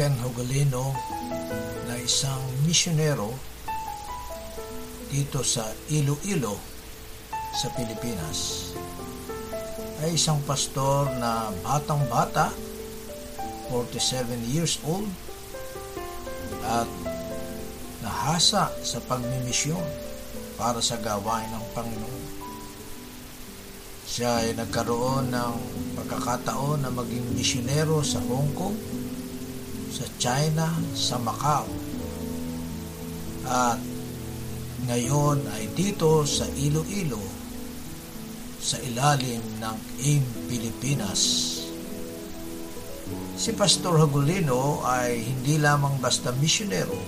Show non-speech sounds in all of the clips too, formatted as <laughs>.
Ken Hogolino na isang misyonero dito sa Iloilo sa Pilipinas ay isang pastor na batang bata 47 years old at nahasa sa pagmimisyon para sa gawain ng Panginoon. Siya ay nagkaroon ng pagkakataon na maging misyonero sa Hong Kong sa China, sa Macau. At ngayon ay dito sa Iloilo sa ilalim ng AIM Pilipinas. Si Pastor Hagulino ay hindi lamang basta misyonero,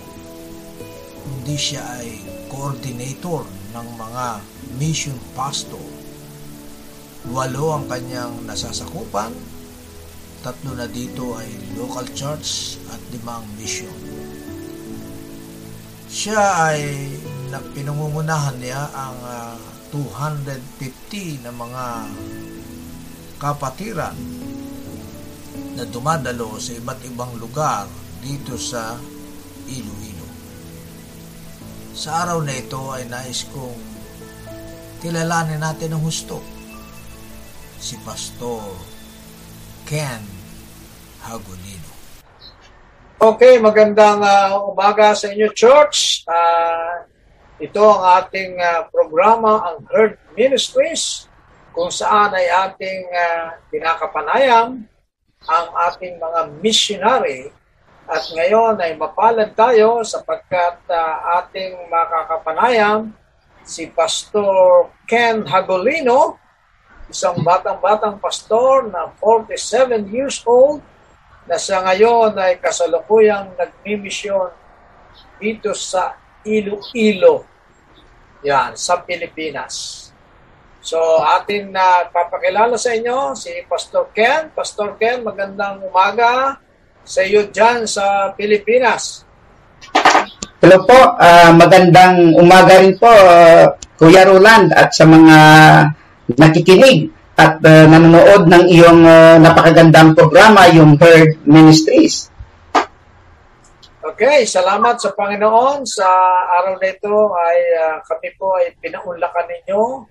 kundi siya ay coordinator ng mga mission pastor. Walo ang kanyang nasasakupan tatlo na dito ay local church at limang mission. Siya ay pinangungunahan niya ang uh, ah, 250 na mga kapatiran na dumadalo sa iba't ibang lugar dito sa Iloilo. Sa araw na ito ay nais kong kilalanin natin ng husto si Pastor Ken Hagulino. Okay, magandang uh, umaga sa inyo, Church. Uh, ito ang ating uh, programa, ang Herd Ministries, kung saan ay ating uh, ang ating mga missionary at ngayon ay mapalad tayo sapagkat uh, ating makakapanayam si Pastor Ken Hagolino isang batang-batang pastor na 47 years old na sa ngayon ay kasalukuyang nagmimisyon dito sa Iloilo. Yan, sa Pilipinas. So, atin na uh, papakilala sa inyo si Pastor Ken. Pastor Ken, magandang umaga sa iyo dyan sa Pilipinas. Hello po, uh, magandang umaga rin po, uh, Kuya Roland at sa mga nakikinig at uh, nanonood ng iyong uh, napakagandang programa, yung Herd Ministries. Okay, salamat sa Panginoon. Sa araw na ito ay uh, kami po ay pinaunlakan ninyo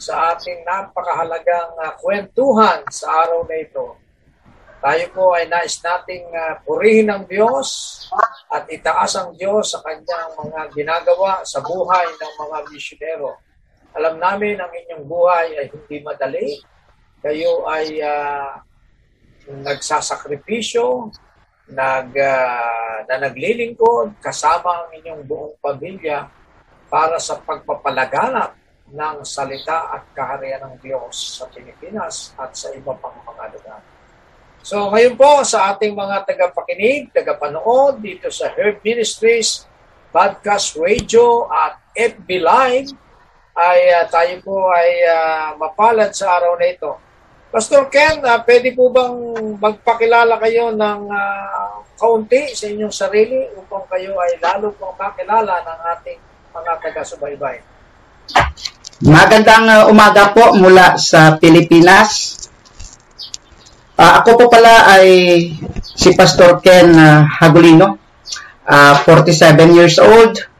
sa ating napakahalagang uh, kwentuhan sa araw na ito. Tayo po ay nais nating uh, purihin ng Diyos at itaas ang Diyos sa kanyang mga ginagawa sa buhay ng mga misyonero. Alam namin ang inyong buhay ay hindi madali. Kayo ay uh, nagsasakripisyo nag, uh, na naglilingkod kasama ang inyong buong pamilya para sa pagpapalaganap ng salita at kaharian ng Diyos sa Pilipinas at sa iba pang mga lugar. So ngayon po sa ating mga tagapakinig, tagapanood dito sa Herb Ministries, Podcast Radio at FB Live, ay uh, tayo po ay uh, mapalad sa araw na ito. Pastor Ken, uh, pwede po bang magpakilala kayo ng uh, kaunti sa inyong sarili upang kayo ay lalo pong makilala ng ating mga taga-subaybay? Magandang uh, umaga po mula sa Pilipinas. Uh, ako po pala ay si Pastor Ken uh, Hagulino, uh, 47 years old.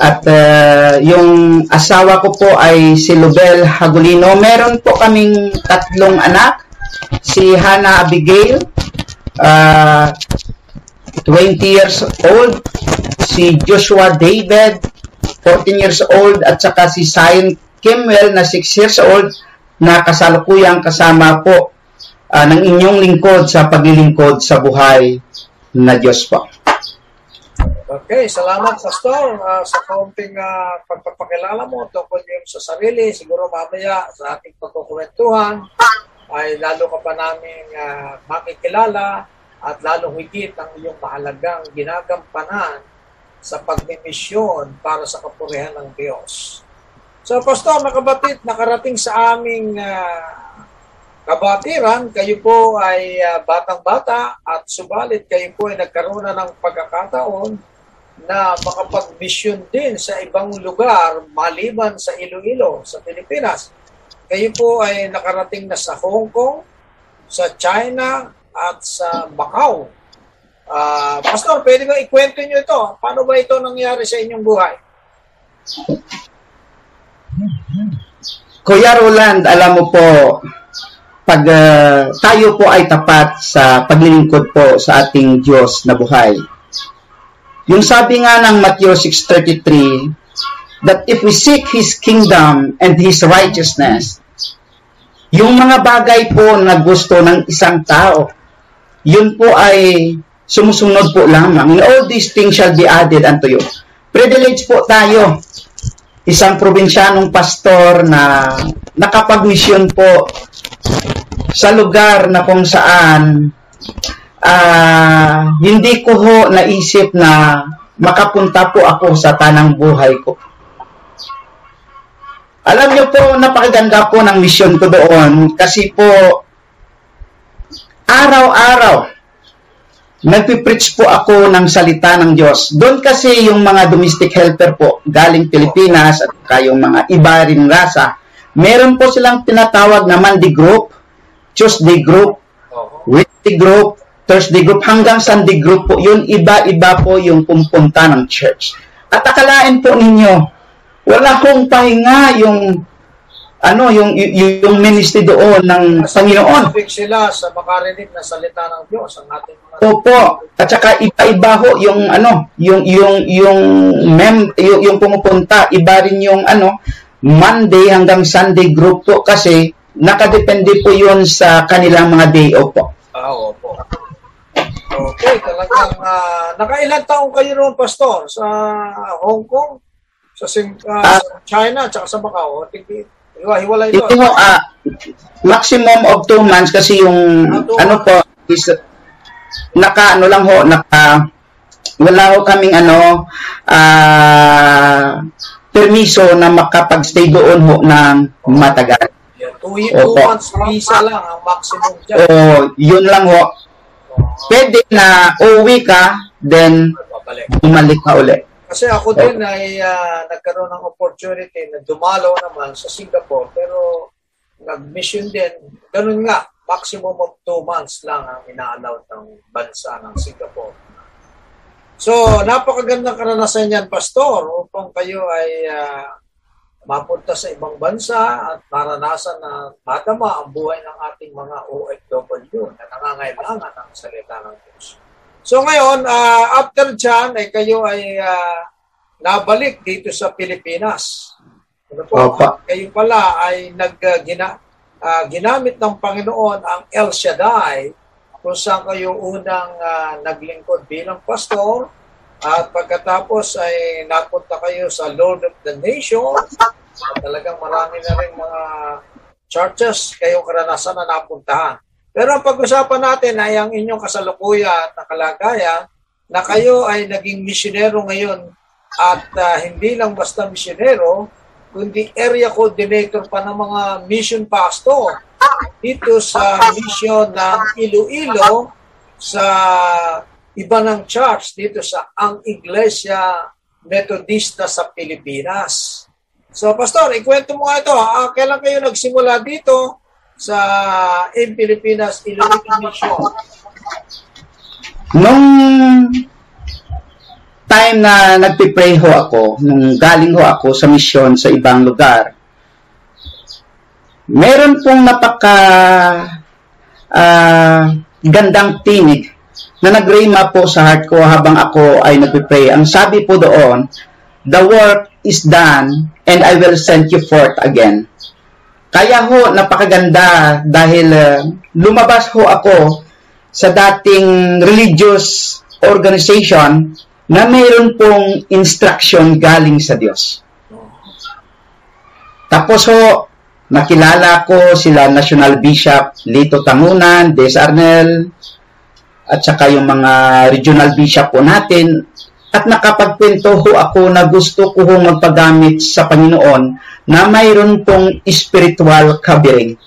At uh, yung asawa ko po ay si Lubel Hagulino. Meron po kaming tatlong anak. Si Hannah Abigail, uh, 20 years old. Si Joshua David, 14 years old. At saka si Zion Kimwell na 6 years old na kasalukuyang kasama po uh, ng inyong lingkod sa paglilingkod sa buhay na Diyos po. Okay, salamat Pastor uh, sa kaunting uh, pagpapakilala mo tungkol yung sa sarili. Siguro mamaya sa ating pagkukwentuhan ay lalo ka pa namin uh, makikilala at lalo higit ang iyong mahalagang ginagampanan sa pagmimisyon para sa kapurihan ng Diyos. So Pastor, nakabatid, nakarating sa aming uh, kabatiran, kayo po ay uh, batang-bata at subalit kayo po ay nagkaroon na ng pagkakataon na makapag-mission din sa ibang lugar maliban sa Iloilo, sa Pilipinas. Kayo po ay nakarating na sa Hong Kong, sa China, at sa Macau. Uh, Pastor, pwede ba ikwento nyo ito? Paano ba ito nangyari sa inyong buhay? Kuya Roland, alam mo po, pag uh, tayo po ay tapat sa paglilingkod po sa ating Diyos na buhay, yung sabi nga ng Matthew 6.33, that if we seek His kingdom and His righteousness, yung mga bagay po na gusto ng isang tao, yun po ay sumusunod po lamang. And all these things shall be added unto you. Privilege po tayo, isang probinsyanong pastor na nakapag-mission po sa lugar na kung saan uh, hindi ko ho naisip na makapunta po ako sa tanang buhay ko. Alam niyo po, napakaganda po ng mission ko doon kasi po araw-araw nagpipreach po ako ng salita ng Diyos. Doon kasi yung mga domestic helper po galing Pilipinas at kayong mga iba rin rasa, meron po silang tinatawag na Monday group, Tuesday group, Wednesday group, Thursday group hanggang Sunday group po, yun iba-iba po yung pumpunta ng church. At akalain po ninyo, wala kong pahinga yung ano yung yung, yung ministry doon ng Panginoon. sila sa makarinig na salita ng Diyos ang ating mga Opo. At saka iba-iba ho yung ano, yung yung yung mem yung, yung pumupunta, iba rin yung ano Monday hanggang Sunday group po kasi nakadepende po yun sa kanilang mga day off po. Ah, opo. Okay, talagang uh, nakailan taong kayo noon, Pastor, sa Hong Kong, sa, Sing, uh, uh, sa China, at sa Macau? Hiwa-hiwalay ito. Ito, uh, maximum of two months kasi yung, uh, ano po, is, naka, ano lang ho, naka, wala ho kaming ano, uh, permiso na makapag-stay doon ho ng matagal. Yeah, two, two months visa lang ang maximum dyan. Oo, yun lang ho. Pwede na uwi ka, then bumalik ka uli. Kasi ako din ay uh, nagkaroon ng opportunity na dumalaw naman sa Singapore pero nag-mission din. Ganun nga, maximum of two months lang ang ina-allow ng bansa ng Singapore. So, napakagandang karanasan yan, Pastor, upang kayo ay uh, mapunta sa ibang bansa at maranasan na matama ang buhay ng ating mga OFW na nangangailangan ng salita ng Diyos. So ngayon, uh, after dyan, ay kayo ay uh, nabalik dito sa Pilipinas. Ano po? Opa. Kayo pala ay nag, uh, gina, uh, ginamit ng Panginoon ang El Shaddai kung saan kayo unang uh, naglingkod bilang pastor at pagkatapos ay napunta kayo sa Lord of the Nations at talagang marami na rin mga churches kayong karanasan na napuntahan. Pero ang pag-usapan natin ay ang inyong kasalukuyan at kalagayan na kayo ay naging misyonero ngayon at uh, hindi lang basta misyonero, kundi area coordinator pa ng mga mission pastor dito sa mission ng Iloilo sa iba ng church dito sa ang Iglesia Metodista sa Pilipinas. So, Pastor, ikwento mo nga ito. Uh, kailan kayo nagsimula dito sa in Pilipinas Iloilo Mission? Nung time na nagpipray ho ako, nung galing ho ako sa misyon sa ibang lugar, meron pong napaka uh, gandang tinig na nagrima po sa heart ko habang ako ay nagpipray. Ang sabi po doon, the work is done and I will send you forth again. Kaya ho, napakaganda dahil uh, lumabas ho ako sa dating religious organization na mayroon pong instruction galing sa Diyos. Tapos ho, nakilala ko sila National Bishop Lito Tangunan, Des Arnel, at saka yung mga regional bishop po natin. At nakapagkwento ho ako na gusto ko ho magpagamit sa Panginoon na mayroon pong spiritual covering.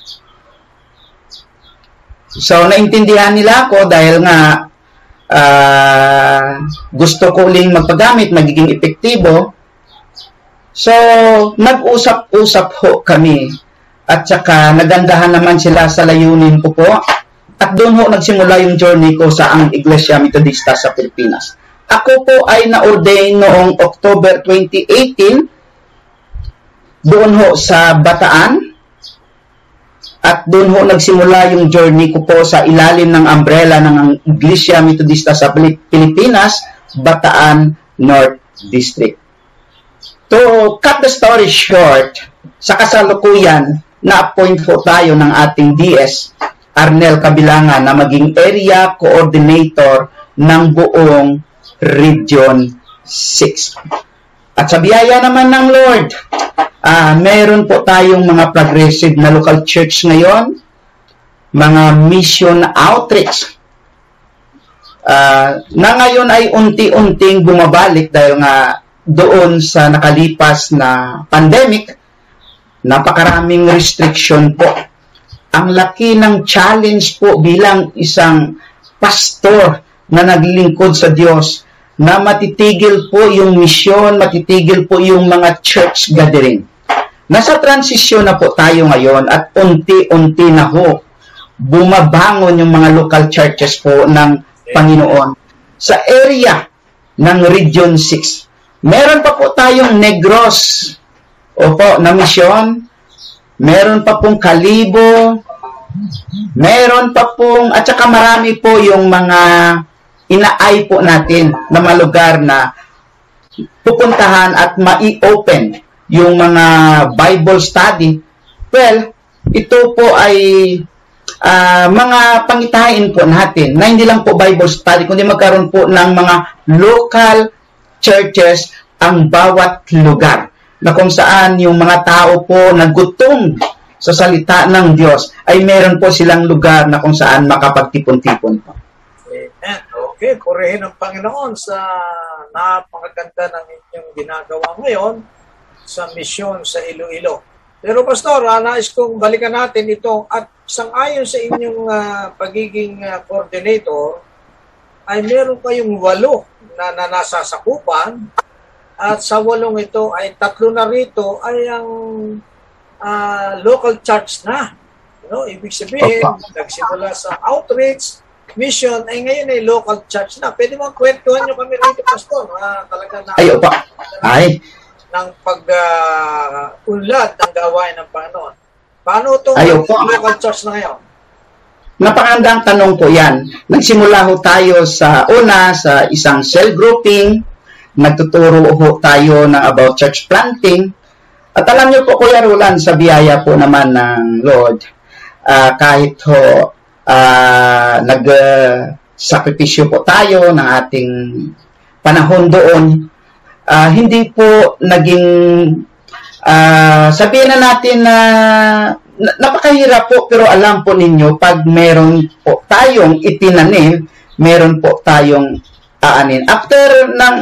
So, naintindihan nila ako dahil nga uh, gusto ko uling magpagamit, magiging epektibo. So, nag-usap-usap ho kami at saka nagandahan naman sila sa layunin ko po at doon ho nagsimula yung journey ko sa ang Iglesia Metodista sa Pilipinas. Ako po ay na-ordain noong October 2018 doon ho sa Bataan at doon ho nagsimula yung journey ko po sa ilalim ng umbrella ng Iglesia Metodista sa Pilipinas, Bataan North District. To cut the story short, sa kasalukuyan, na-appoint po tayo ng ating DS, Arnel Kabilangan, na maging area coordinator ng buong Region 6. At sa biyaya naman ng Lord, uh, meron po tayong mga progressive na local church ngayon, mga mission outreach, uh, na ngayon ay unti-unting bumabalik dahil nga doon sa nakalipas na pandemic, napakaraming restriction po. Ang laki ng challenge po bilang isang pastor na naglilingkod sa Diyos na matitigil po yung misyon, matitigil po yung mga church gathering. Nasa transisyon na po tayo ngayon at unti-unti na ho bumabangon yung mga local churches po ng Panginoon sa area ng Region 6. Meron pa po tayong Negros opo, na misyon. Meron pa pong Kalibo. Meron pa pong, at saka marami po yung mga inaay po natin na mga lugar na pupuntahan at mai-open yung mga Bible study, well, ito po ay uh, mga pangitain po natin na hindi lang po Bible study, kundi magkaroon po ng mga local churches ang bawat lugar na kung saan yung mga tao po na gutom sa salita ng Diyos ay meron po silang lugar na kung saan makapagtipon-tipon po. Okay, purihin ng Panginoon sa napakaganda ng inyong ginagawa ngayon sa misyon sa Iloilo. Pero Pastor, uh, nais kong balikan natin ito at sangayon sa inyong uh, pagiging uh, coordinator, ay meron kayong walo na, na nasa sakupan at sa walong ito ay tatlo na rito ay ang uh, local church na. No, ibig sabihin, nagsimula sa outreach, mission, ay ngayon ay local church na. Pwede mo kwentuhan nyo kami rito, Pastor. Uh, talaga na. Ay, opa. Ay, ng pag-unlad uh, ng gawain ng Panginoon. Paano itong po. local church na ngayon? Napakandang tanong po yan. Nagsimula ho tayo sa una sa isang cell grouping. Nagtuturo ho tayo ng about church planting. At alam niyo po, Kuya Roland, sa biyaya po naman ng Lord, uh, kahit ho uh, nag-sakripisyo po tayo ng ating panahon doon, uh, hindi po naging uh, sabihin na natin na napakahirap po pero alam po ninyo pag meron po tayong itinanim, meron po tayong aanin. After ng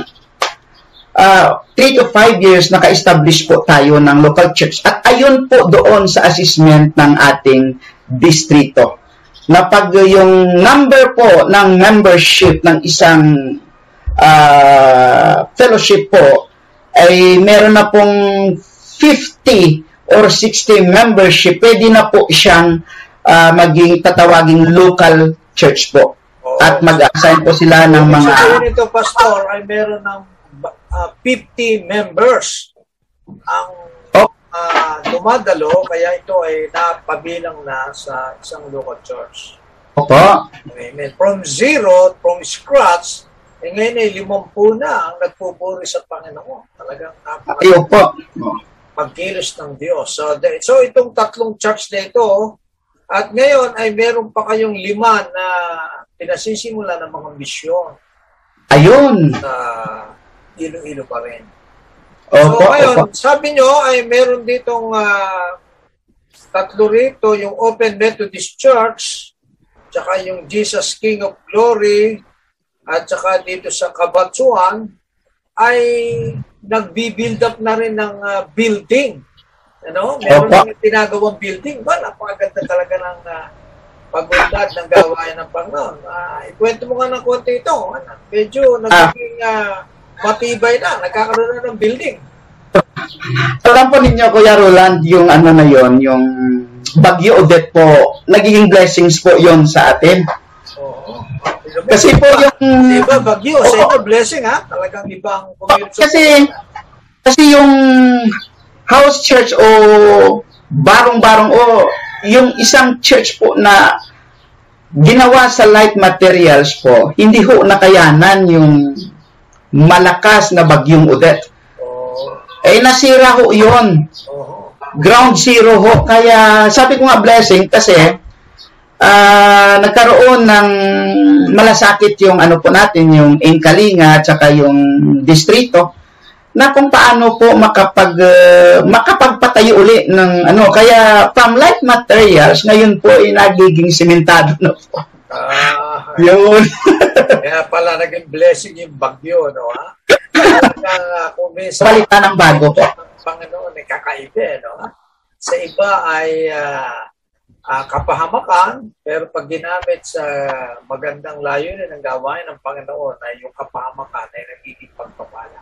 uh, 3 to 5 years naka-establish po tayo ng local church. At ayun po doon sa assessment ng ating distrito na pag yung number po ng membership ng isang uh, fellowship po ay meron na pong 50 or 60 membership, pwede na po siyang uh, maging tatawaging local church po. Oh, At mag-assign po sila ng mga... So, nito, Pastor, ay meron ng uh, 50 members ang. Uh, dumadalo, kaya ito ay napabilang na sa isang local church. Opo. Amen. From zero, from scratch, eh ngayon ay limampu na ang nagpupuri sa Panginoon. Talagang napaka... Ay, opo pagkilos ng Diyos. So, de, so itong tatlong church na ito, at ngayon ay meron pa kayong lima na pinasisimula ng mga misyon. Ayun! Sa Ilo-ilo pa rin. Opo, so ngayon, opo. sabi nyo ay meron ditong uh, tatlo rito, yung Open Methodist Church, tsaka yung Jesus King of Glory, at tsaka dito sa Kabatsuan, ay nagbi-build up na rin ng uh, building. Ano? Meron Opa. ng tinagawang building. Ba, napakaganda talaga ng uh, pagundad ng gawain ng Panginoon. Uh, ikwento mo nga ng konti ito. Ano? Medyo nagiging uh, matibay na. Nagkakaroon na ng building. Alam po ninyo, Kuya Roland, yung ano na yon yung Bagyo Odette po, nagiging blessings po yon sa atin. Oo. Kasi po yung... Sa iba, bagyo. Sa iba, blessing ha. Talagang ibang community. Kasi, kasi yung house church o barong-barong o yung isang church po na ginawa sa light materials po, hindi ho nakayanan yung malakas na bagyong udet. Oh. Eh, nasira ho yun. Oh. Ground zero ho. Kaya sabi ko nga blessing kasi uh, nagkaroon ng malasakit yung ano po natin, yung Inkalinga at saka yung distrito na kung paano po makapag uh, makapagpatayo uli ng ano kaya from light materials ngayon po ay nagiging sementado na po. Ah, yun. <laughs> kaya pala naging blessing yung bagyo, no? Ha? Kaya kung minsan, Palitan ng bago. Panginoon ay kakaiba, no? Sa iba ay uh, uh, kapahamakan, pero pag ginamit sa magandang layunin ng gawain ng Panginoon ay yung kapahamakan ay nagiging pagpapala.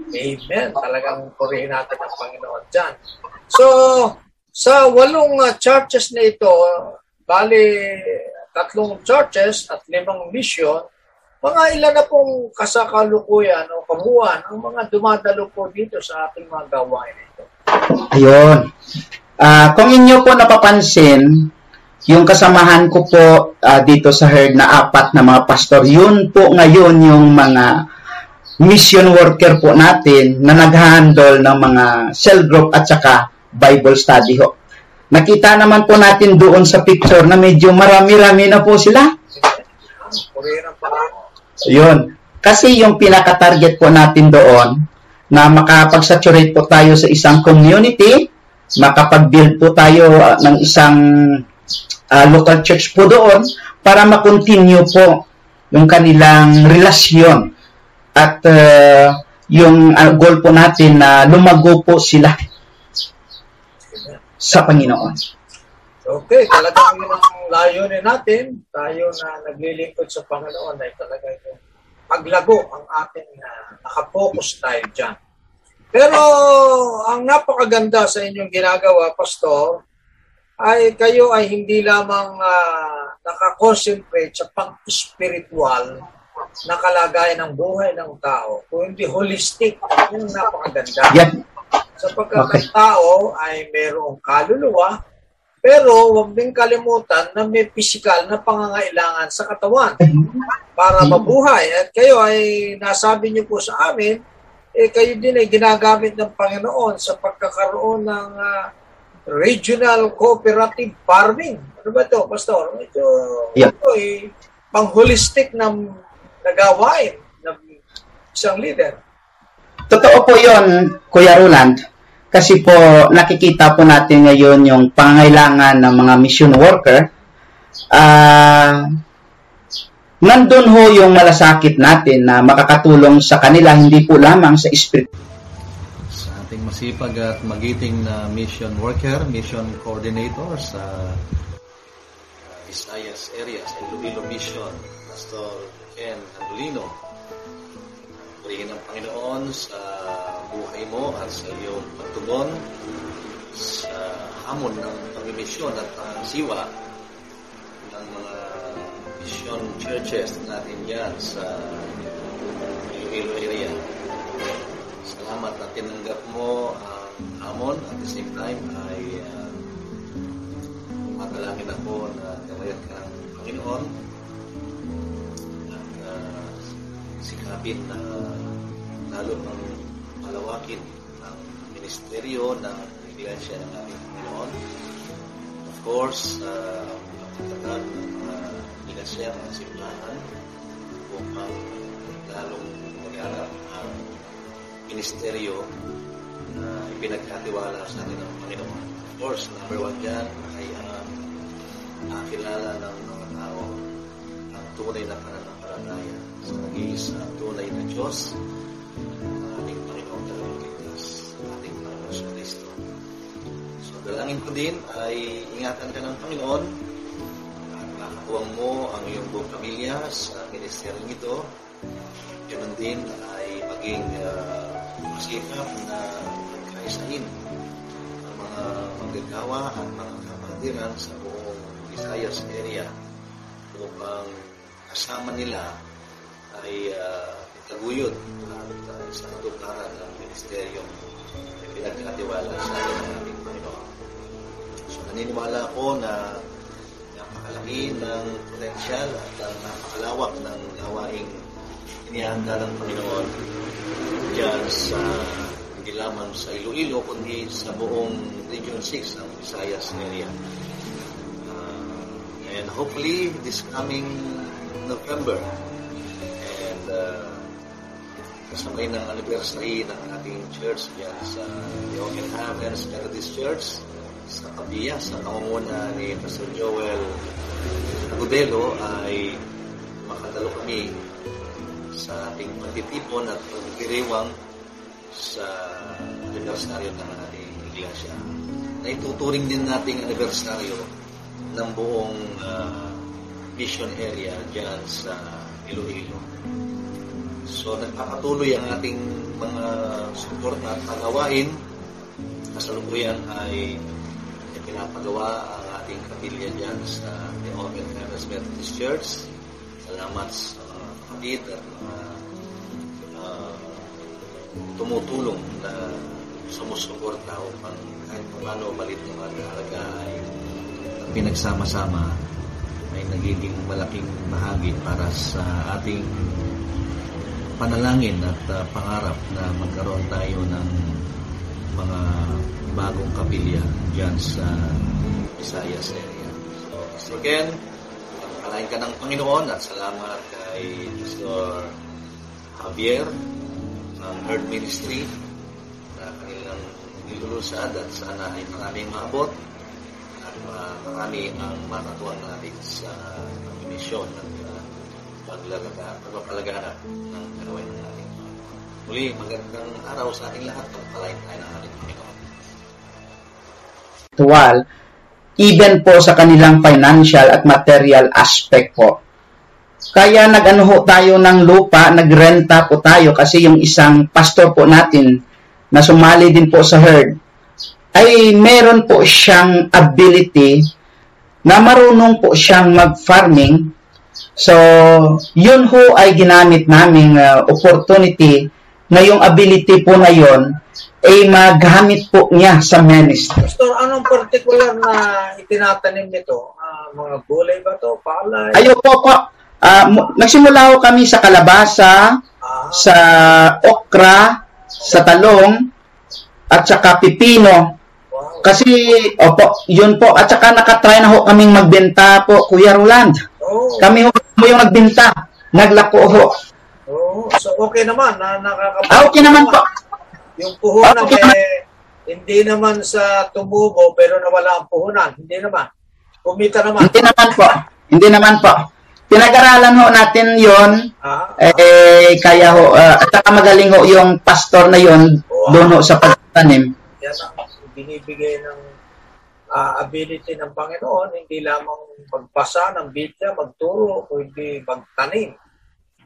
Amen. Talagang purihin natin ang Panginoon dyan. So, sa walong uh, churches na ito, bali tatlong churches at limang mission, mga ilan na pong kasakalukuyan o kabuuan ang mga dumadalo po dito sa ating mga gawain ito. Ayun. Uh, kung inyo po napapansin, yung kasamahan ko po uh, dito sa herd na apat na mga pastor, yun po ngayon yung mga mission worker po natin na nag-handle ng mga cell group at saka Bible study ho. Nakita naman po natin doon sa picture na medyo marami-rami na po sila. Yun. Kasi yung pinaka-target po natin doon na makapag-saturate po tayo sa isang community makapag-build po tayo uh, ng isang uh, local church po doon para ma-continue po yung kanilang relasyon at uh, yung uh, goal po natin na lumago po sila sa Panginoon. Okay, talagang yun ang layunin natin. Tayo na naglilingkod sa Panginoon ay talaga yung paglago ang ating uh, nakapokus tayo dyan. Pero ang napakaganda sa inyong ginagawa, Pastor, ay kayo ay hindi lamang uh, nakakonsentrate sa pang-spiritual na kalagayan ng buhay ng tao, kundi holistic. Yung napakaganda. Yan. Sapagkat okay. ang tao ay mayroong kaluluwa, pero huwag din kalimutan na may physical na pangangailangan sa katawan para mabuhay. At kayo ay nasabi niyo po sa amin eh kayo din ay ginagamit ng Panginoon sa pagkakaroon ng uh, regional cooperative farming. Ano ba ito, Pastor? Ito, Yeah. ito eh, pang-holistic na nagawain ng isang leader. Totoo po yon Kuya Roland. Kasi po, nakikita po natin ngayon yung pangailangan ng mga mission worker. Ah, nandun ho yung malasakit natin na makakatulong sa kanila, hindi po lamang sa spirit sa ating masipag at magiting na mission worker, mission coordinator sa uh, Visayas area, sa Iloilo Mission, Pastor Ken Andolino. Purihin ng Panginoon sa buhay mo at sa iyong pagtugon sa hamon ng pag-mission at pangsiwa ng mga mission churches natin yan sa Iloilo area. Salamat na tinanggap mo ang hamon at the same time ay uh, matalangin ako na gawayan ka ng Panginoon sikapin na lalo ng palawakin ang ministeryo ng Iglesia ng ating Panginoon. Of course, uh, pagkatatag ng mga iglesia, mga simbahan upang lalong mag-arap ang ministeryo na ipinagkatiwala sa atin ng Panginoon. Of course, number one dyan ay ang nakilala ng mga tao tunay na pananampalataya sa nag-iisa tunay na Diyos ating Panginoon Tagapagligtas, ating Panginoon sa Kristo. So, dalangin ko din ay ingatan ka ng Panginoon at makakuwang mo ang iyong buong pamilya sa ministeryo nito. Ganun din ay maging uh, masikap na magkaisahin ang mga manggagawa at mga kapatiran sa buong Visayas area upang kasama nila ay uh, itaguyod at uh, sa katuparan ng ministeryong pinagkatiwala sa atin ng ating Panginoon. So naniniwala ako na napakalaki ng potensyal at uh, napakalawak ng gawaing inihanda ng Panginoon dyan sa hindi lamang sa Iloilo kundi sa buong Region 6 ng Visayas area. Uh, and hopefully this coming November and uh, kasabay ng anniversary ng ating church dyan sa The Open Heavens Methodist Church sa Kabiya, sa pangunguna ni Pastor Joel Agudelo ay makadalo kami sa ating pagtitipon at pagdiriwang sa anibersaryo ng ating iglesia. Na ituturing din nating anibersaryo ng buong uh, mission area dyan sa Iloilo. So nagpapatuloy ang ating mga suporta at pagawain. Kasalukuyan ay pinapagawa ang ating kapilya dyan sa The Open Heavens Methodist Church. Salamat sa mga kapatid at mga uh, tumutulong na sumusuporta upang kahit paano malit ng mga halaga ay pinagsama-sama ay nagiging malaking bahagi para sa ating panalangin at uh, pangarap na magkaroon tayo ng mga bagong kapilya dyan sa Visayas area. So, again, palain ka ng Panginoon at salamat kay Pastor Javier ng Herd Ministry na kanilang nilulusad at sana ay maraming maabot marami ang matatuan natin sa misyon at uh, paglalaga, pagpapalaganap ng gawin ng ating. Muli, magandang araw sa ating lahat. Pagpalain tayo ng ating Panginoon. spiritual, even po sa kanilang financial at material aspect po. Kaya nag-ano tayo ng lupa, nagrenta po tayo kasi yung isang pastor po natin na sumali din po sa herd ay meron po siyang ability na marunong po siyang mag-farming. So, yun ho ay ginamit naming uh, opportunity na yung ability po na yun ay magamit po niya sa ministry. Pastor, anong particular na itinatanim nito? Ah, mga gulay ba to? Palay? Ayo po po. Ah, mu- nagsimula ho kami sa kalabasa, Ah, sa okra, sa talong, at saka pipino. Wow. Kasi, opo, yun po. At saka nakatry na ho kaming magbenta po, Kuya Roland. Oo. Kami ho mo yung nagbenta. Naglako ho. Oo. So, okay naman. Na, nakakabalik. Ah, okay naman po. Yung puhunan Okay. eh, hindi naman sa tumubo pero nawala ang puhunan. Hindi naman. Kumita naman. Hindi naman po. Hindi naman po. Pinag-aralan ho natin yon Ah, eh, kaya ho, ah, at saka magaling ho yung pastor na yon doon ho sa pagtanim. ang binibigay ng ah, ability ng Panginoon, hindi lamang magbasa ng Biblia, magturo, kundi magtanim.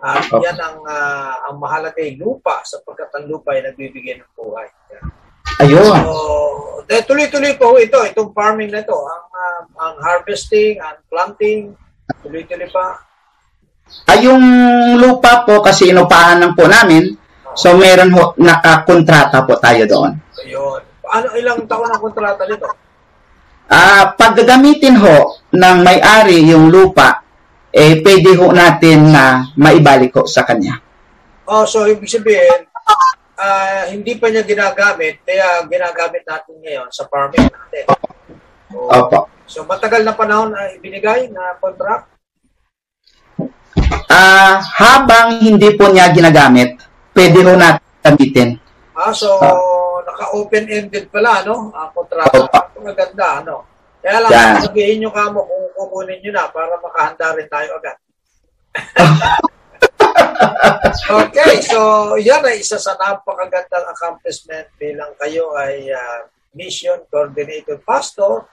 At Okay. yan ang, ah, ang mahalaga ay lupa sapagkat ang lupa ay nagbibigay ng buhay. Ayun. So, tuloy-tuloy po ito, itong farming na ito, ang, ah, ang harvesting, ang planting, tuloy-tuloy pa. Ay, yung lupa po kasi inupahan lang po namin. So, meron ho, nakakontrata po tayo doon. Ayun. Ano, ilang taon ang kontrata nito? Ah, pag gagamitin ho ng may-ari yung lupa, eh, pwede ho natin na maibalik ho sa kanya. Oh, so ibig sabihin, ah, hindi pa niya ginagamit, kaya ginagamit natin ngayon sa farming natin. So, Opo. so matagal na panahon na ibinigay na contract? Ah, habang hindi po niya ginagamit, pwede ho natin gamitin. Ah, so naka-open-ended pala, no? Ang kontrata. Opo. Maganda, ano? Kaya lang, Yan. sabihin nyo kamo kung kukunin nyo na para makahanda rin tayo agad. <laughs> okay, so yan ay isa sa napakagandang accomplishment bilang kayo ay ah, mission coordinator pastor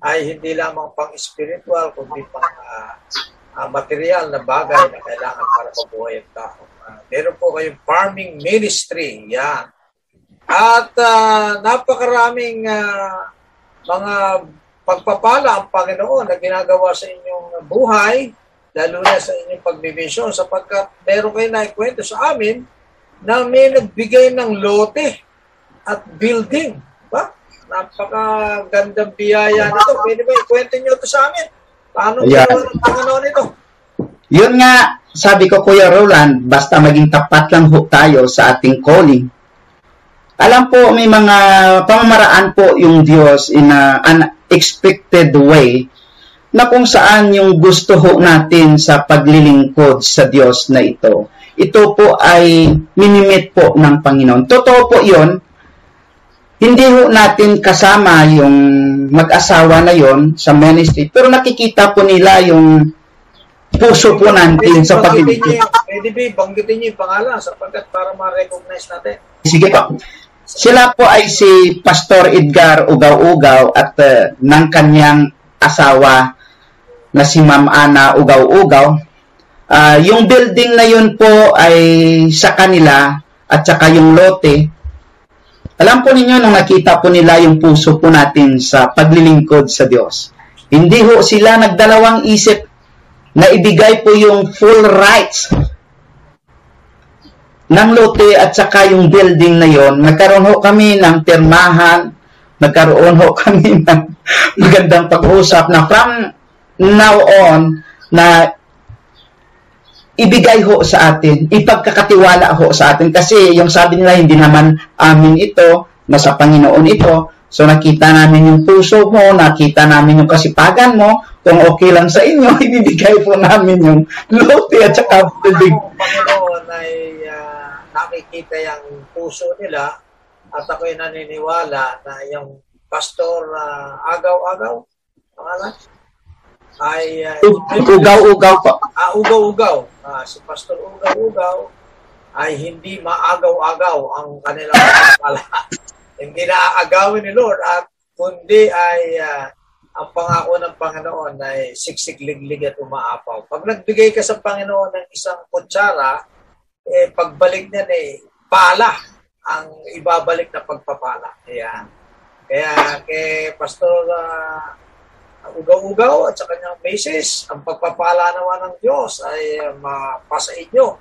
ay hindi lamang pang spiritual kundi pang ah, ah, material na bagay na kailangan para mabuhay ang tao. Ah, meron po kayong farming ministry, yan. At ah, napakaraming ah, mga pagpapala ang Panginoon na ginagawa sa inyong buhay, lalo na sa inyong pagbimisyon, sapagkat meron kayo na ikwento sa amin na may nagbigay ng lote at building. Ba? Napakagandang biyaya na ito. Pwede ba ikwento nyo ito sa amin? Paano ginawa ng Panginoon ito? Yun nga, sabi ko Kuya Roland, basta maging tapat lang ho tayo sa ating calling. Alam po, may mga pamamaraan po yung Diyos in a unexpected way na kung saan yung gusto ho natin sa paglilingkod sa Diyos na ito. Ito po ay minimit po ng Panginoon. Totoo po yon hindi ho natin kasama yung mag-asawa na yon sa ministry, pero nakikita po nila yung puso po natin sa paglilingkod. pwede ba banggitin niyo yung pangalan sapagkat para ma-recognize natin. Sige po. Sila po ay si Pastor Edgar Ugaw-Ugaw at uh, ng kanyang asawa na si Ma'am Ana Ugaw-Ugaw. Ah, yung building na yun po ay sa kanila at saka yung lote. Alam po ninyo nung nakita po nila yung puso po natin sa paglilingkod sa Diyos. Hindi ho sila nagdalawang isip na ibigay po yung full rights ng lote at saka yung building na yon, nagkaroon ho kami ng pirmahan, nagkaroon ho <laughs> kami ng magandang pag-usap na from now on na ibigay ho sa atin, ipagkakatiwala ho sa atin kasi yung sabi nila hindi naman amin ito, nasa Panginoon ito. So nakita namin yung puso mo, nakita namin yung kasipagan mo, kung okay lang sa inyo, <laughs> ibibigay po namin yung lote at saka building. Ang Panginoon ay ah, nakikita yung puso nila at ako'y naniniwala na yung pastor ah, agaw-agaw, pangalan, ay ah, Ugaw-ugaw po. ah, ugaw-ugaw. Ah, si Pastor Ugaw-ugaw ay hindi maagaw-agaw ang kanilang pala. <laughs> hindi naaagawin ni Lord at kundi ay ah, ang pangako ng Panginoon ay siksik-liglig at umaapaw. Pag nagbigay ka sa Panginoon ng isang kutsara, eh, pagbalik niyan eh, pala ang ibabalik na pagpapala. Ayan. Kaya kay Pastor ah, ugaw-ugaw at sa kanyang basis, ang pagpapala naman ng Diyos ay uh, mapasa inyo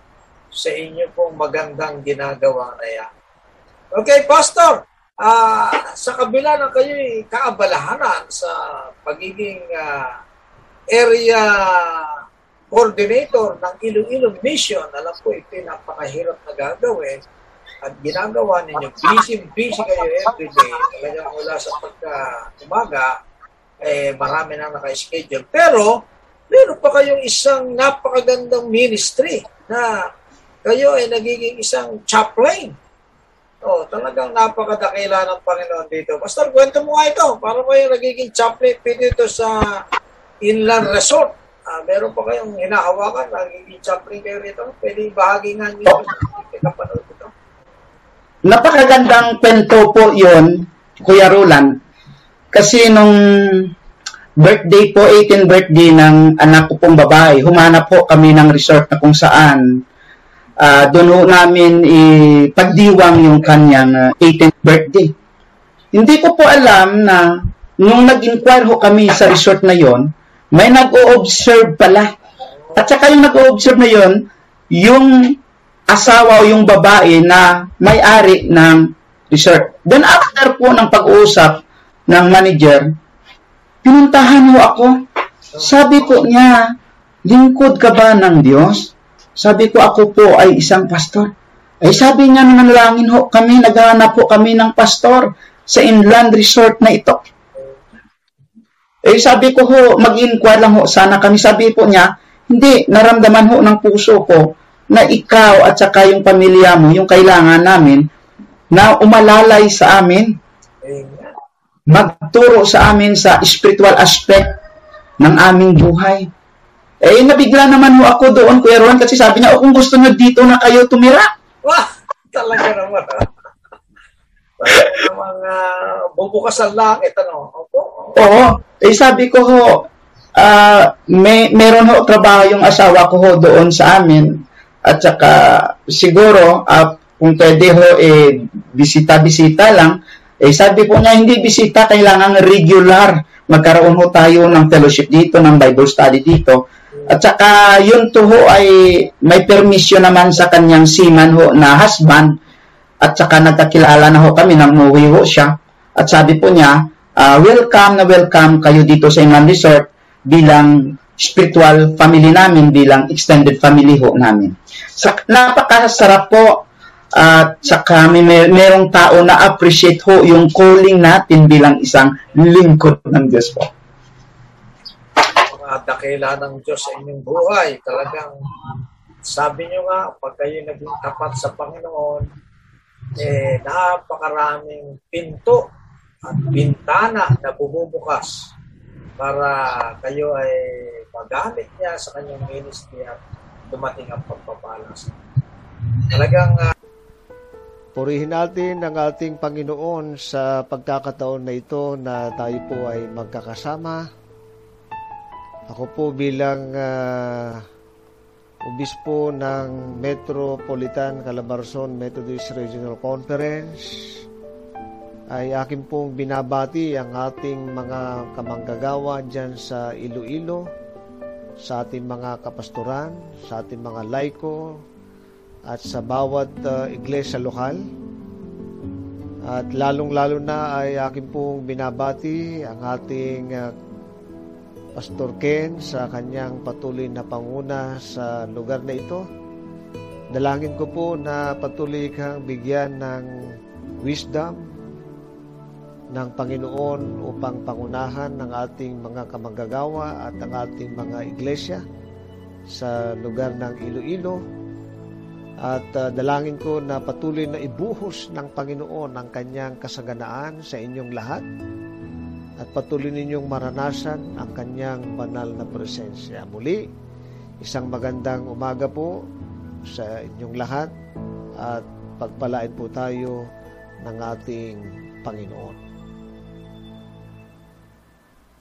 sa inyo pong magandang ginagawa na yan. Okay, Pastor, ah, sa kabila ng kayo'y kaabalahanan sa pagiging ah, area coordinator ng Iloilo Mission, alam ko ito napakahirap na gagawin, at ginagawa ninyo, busy-busy kayo everyday, talagang mula sa pagka umaga, eh, marami nang naka-schedule. Pero, meron pa kayong isang napakagandang ministry na kayo ay nagiging isang chaplain. Oh, talagang napakadakila ng Panginoon dito. Pastor, kwento mo nga ito. Para kayo nagiging chaplain dito sa Inland Resort. Ah, meron pa kayong hinahawakan, nagiging chaplain kayo rito. Pwede bahagi nga niyo. Oh. Kapanood ito. Napakagandang kwento po yon Kuya Roland. Kasi nung birthday po, 18 birthday ng anak ko pong babae, humanap po kami ng resort na kung saan uh, doon namin ipagdiwang yung kanyang uh, 18th birthday. Hindi ko po alam na nung nag-inquire ho kami sa resort na yon, may nag-o-observe pala. At saka yung nag-o-observe na yon, yung asawa o yung babae na may-ari ng resort. Then after po ng pag-uusap ng manager, pinuntahan ho ako. Sabi ko niya, lingkod ka ba ng Diyos? Sabi ko, ako po ay isang pastor. Ay sabi niya, nanalangin ho kami, naghahanap po kami ng pastor sa inland resort na ito. Eh sabi ko ho, mag-inquire lang ho sana kami. Sabi po niya, hindi, naramdaman ho ng puso ko na ikaw at saka yung pamilya mo, yung kailangan namin, na umalalay sa amin, magturo sa amin sa spiritual aspect ng aming buhay. Eh, nabigla naman ho ako doon, Kuya Ron, kasi sabi niya, oh, kung gusto niyo dito na kayo tumira. Wah! Talaga naman. <laughs> mga bubukas ang langit, ano? Oo. Eh, sabi ko ho, uh, may, meron ho trabaho yung asawa ko ho doon sa amin. At saka, siguro, uh, kung pwede ho, eh, bisita-bisita lang. Eh, sabi po niya, hindi bisita, kailangan regular. Magkaroon ho tayo ng fellowship dito, ng Bible study dito. At saka, yun to ho ay may permission naman sa kanyang seaman ho na husband. At saka nagkakilala na ho kami nang umuwi ho siya. At sabi po niya, uh, welcome na welcome kayo dito sa Inland Resort bilang spiritual family namin, bilang extended family ho namin. Sa, napakasarap po at saka may mer- merong tao na appreciate ho yung calling natin bilang isang lingkod ng Diyos po. Mga dakila ng Diyos sa inyong buhay. Talagang sabi nyo nga, pag kayo naging tapat sa Panginoon, eh, napakaraming pinto bintana na bumubukas para kayo ay magamit niya sa kanyang ministry at dumating ang pagpapalas. Talagang uh, Purihin natin ang ating Panginoon sa pagkakataon na ito na tayo po ay magkakasama. Ako po bilang uh, obispo ng Metropolitan Calabarzon Methodist Regional Conference ay akin pong binabati ang ating mga kamanggagawa dyan sa Iloilo, sa ating mga kapastoran, sa ating mga laiko, at sa bawat uh, iglesia lokal. At lalong-lalo na ay akin pong binabati ang ating uh, Pastor Ken sa kanyang patuloy na panguna sa lugar na ito. Dalangin ko po na patuloy kang bigyan ng wisdom ng Panginoon upang pangunahan ng ating mga kamanggagawa at ang ating mga iglesia sa lugar ng Iloilo at uh, dalangin ko na patuloy na ibuhos ng Panginoon ang kanyang kasaganaan sa inyong lahat at patuloy ninyong maranasan ang kanyang banal na presensya. Muli, isang magandang umaga po sa inyong lahat at pagpalain po tayo ng ating Panginoon.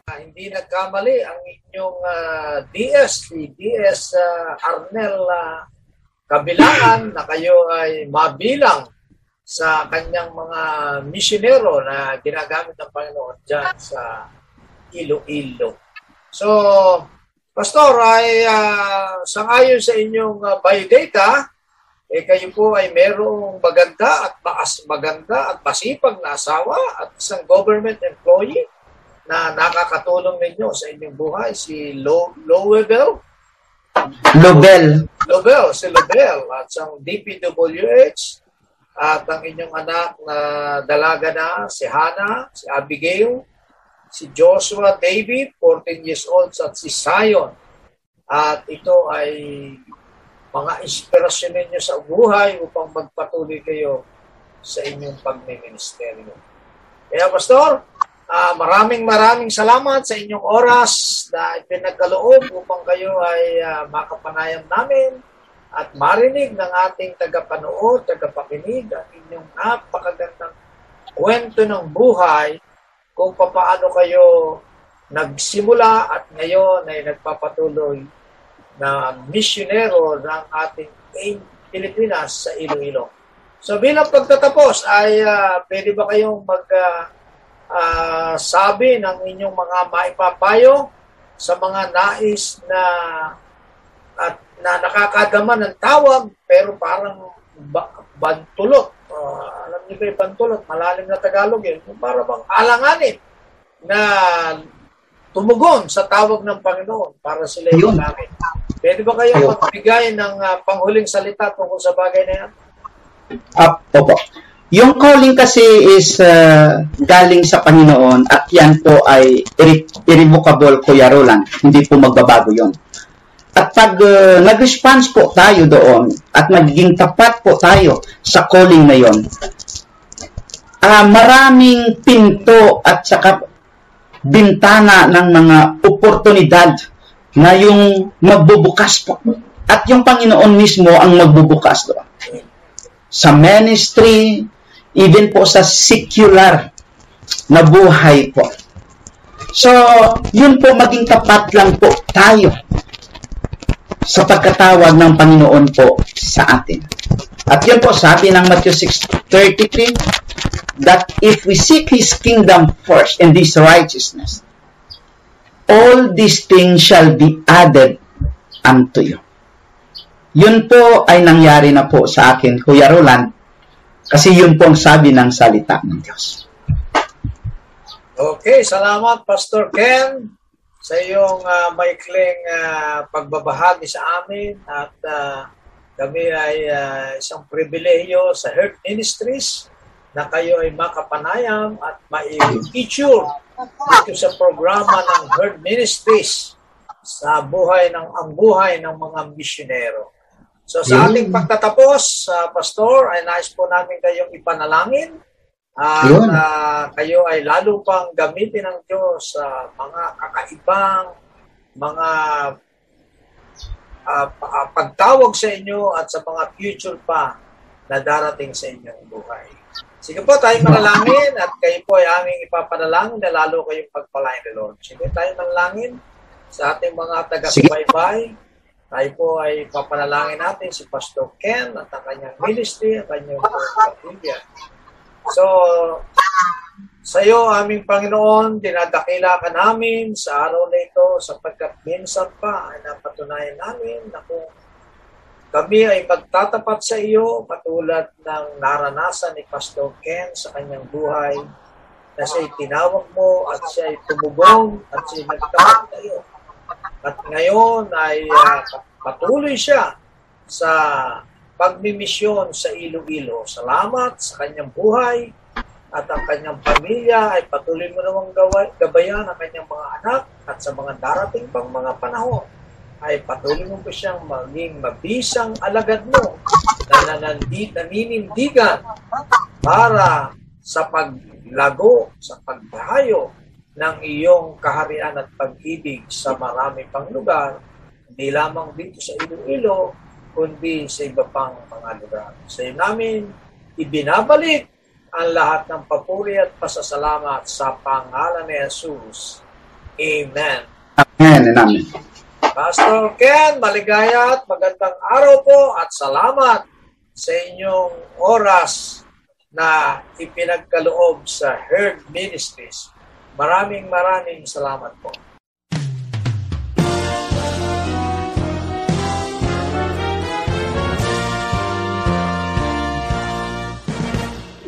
Uh, hindi nagkamali ang inyong uh, DS, si DS uh, Arnel uh, kabilangan na kayo ay mabilang sa kanyang mga misyonero na ginagamit ng Panginoon dyan sa Iloilo. So, Pastor, ay uh, sangayon sa inyong uh, biodata, eh kayo po ay merong maganda at maas maganda at masipag na asawa at isang government employee na nakakatulong ninyo sa inyong buhay, si Lo Lowell Lobel. Lobel, si Lobel at sa DPWH at ang inyong anak na dalaga na, si Hannah, si Abigail, si Joshua David, 14 years old, at si Zion. At ito ay mga inspirasyon ninyo sa buhay upang magpatuloy kayo sa inyong pagmiministeryo. Kaya Pastor, uh, maraming maraming salamat sa inyong oras na ipinagkaloob upang kayo ay uh, makapanayam namin at marinig ng ating tagapanood, tagapakinig ang inyong napakagandang kwento ng buhay kung paano kayo nagsimula at ngayon ay nagpapatuloy na misyonero ng ating Pilipinas sa Iloilo. So bilang pagtatapos ay uh, pwede ba kayong mag uh, uh, sabi ng inyong mga maipapayo sa mga nais na at na nakakadama ng tawag pero parang ba, bantulot. Uh, alam niyo ba yung bantulot? Malalim na Tagalog yun. Para bang alanganin na tumugon sa tawag ng Panginoon para sila yung namin. Pwede ba kayo Ayun. magbigay ng uh, panghuling salita tungkol sa bagay na yan? Uh, opo. Yung calling kasi is uh, galing sa Panginoon at yan po ay irrevocable, Kuya Roland. Hindi po magbabago yon. At pag uh, nag-response po tayo doon at nagiging tapat po tayo sa calling na yon, uh, maraming pinto at saka bintana ng mga oportunidad na yung magbubukas po. At yung Panginoon mismo ang magbubukas doon. Sa ministry, even po sa secular na buhay po. So, yun po maging tapat lang po tayo sa pagkatawag ng Panginoon po sa atin. At yun po sabi ng Matthew 6.33, that if we seek His kingdom first and His righteousness, all these things shall be added unto you. Yun po ay nangyari na po sa akin, Kuya Roland, kasi yun po ang sabi ng salita ng Diyos. Okay, salamat Pastor Ken sa iyong uh, maikling uh, pagbabahagi sa amin at uh, kami ay uh, isang pribilehiyo sa Heart Ministries na kayo ay makapanayam at mai-feature dito sa programa ng Herd Ministries sa buhay ng ang buhay ng mga misyonero. So sa ating pagtatapos, uh, Pastor, ay nais po namin kayong ipanalangin at uh, kayo ay lalo pang gamitin ng Diyos sa uh, mga kakaibang mga uh, pagtawag sa inyo at sa mga future pa na darating sa inyong buhay. Sige po, tayo manalangin at kayo po ay aming ipapanalangin na lalo kayong pagpalain ni Lord. Sige tayo manalangin sa ating mga taga-subaybay. Tayo po ay papanalangin natin si Pastor Ken at ang kanyang ministry, at kanyang pamilya. So, sa iyo, aming Panginoon, dinadakila ka namin sa araw na ito sapagkat minsan pa ay napatunayan namin na kung kami ay magtatapat sa iyo katulad ng naranasan ni Pastor Ken sa kanyang buhay na siya'y tinawag mo at siya'y tumubong at siya'y nagtawag sa iyo. At ngayon ay uh, patuloy siya sa pagmimisyon sa Iloilo. Salamat sa kanyang buhay at ang kanyang pamilya ay patuloy mo namang gabayan ang kanyang mga anak at sa mga darating pang mga panahon ay patuloy mo po siyang maging mabisang alagad mo na nanandit, naninindigan para sa paglago, sa pagbahayo ng iyong kaharian at pag-ibig sa marami pang lugar, hindi lamang dito sa Iloilo, kundi sa iba pang mga lugar. Sa iyo namin, ibinabalik ang lahat ng papuri at pasasalamat sa pangalan ni Jesus. Amen. Amen and amen. Pastor Ken, maligaya at magandang araw po at salamat sa inyong oras na ipinagkaloob sa Herd Ministries. Maraming maraming salamat po.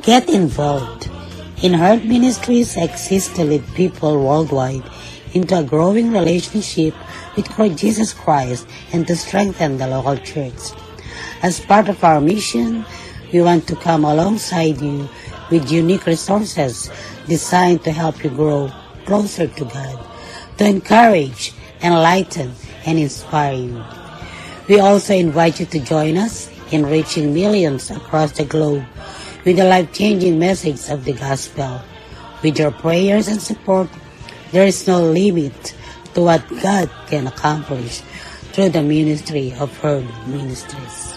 Get involved. In Heart Ministries exists to lead people worldwide into a growing relationship with Jesus Christ and to strengthen the local church. As part of our mission, We want to come alongside you with unique resources designed to help you grow closer to God, to encourage, enlighten, and inspire you. We also invite you to join us in reaching millions across the globe with the life-changing message of the gospel. With your prayers and support, there is no limit to what God can accomplish through the ministry of Herd Ministries.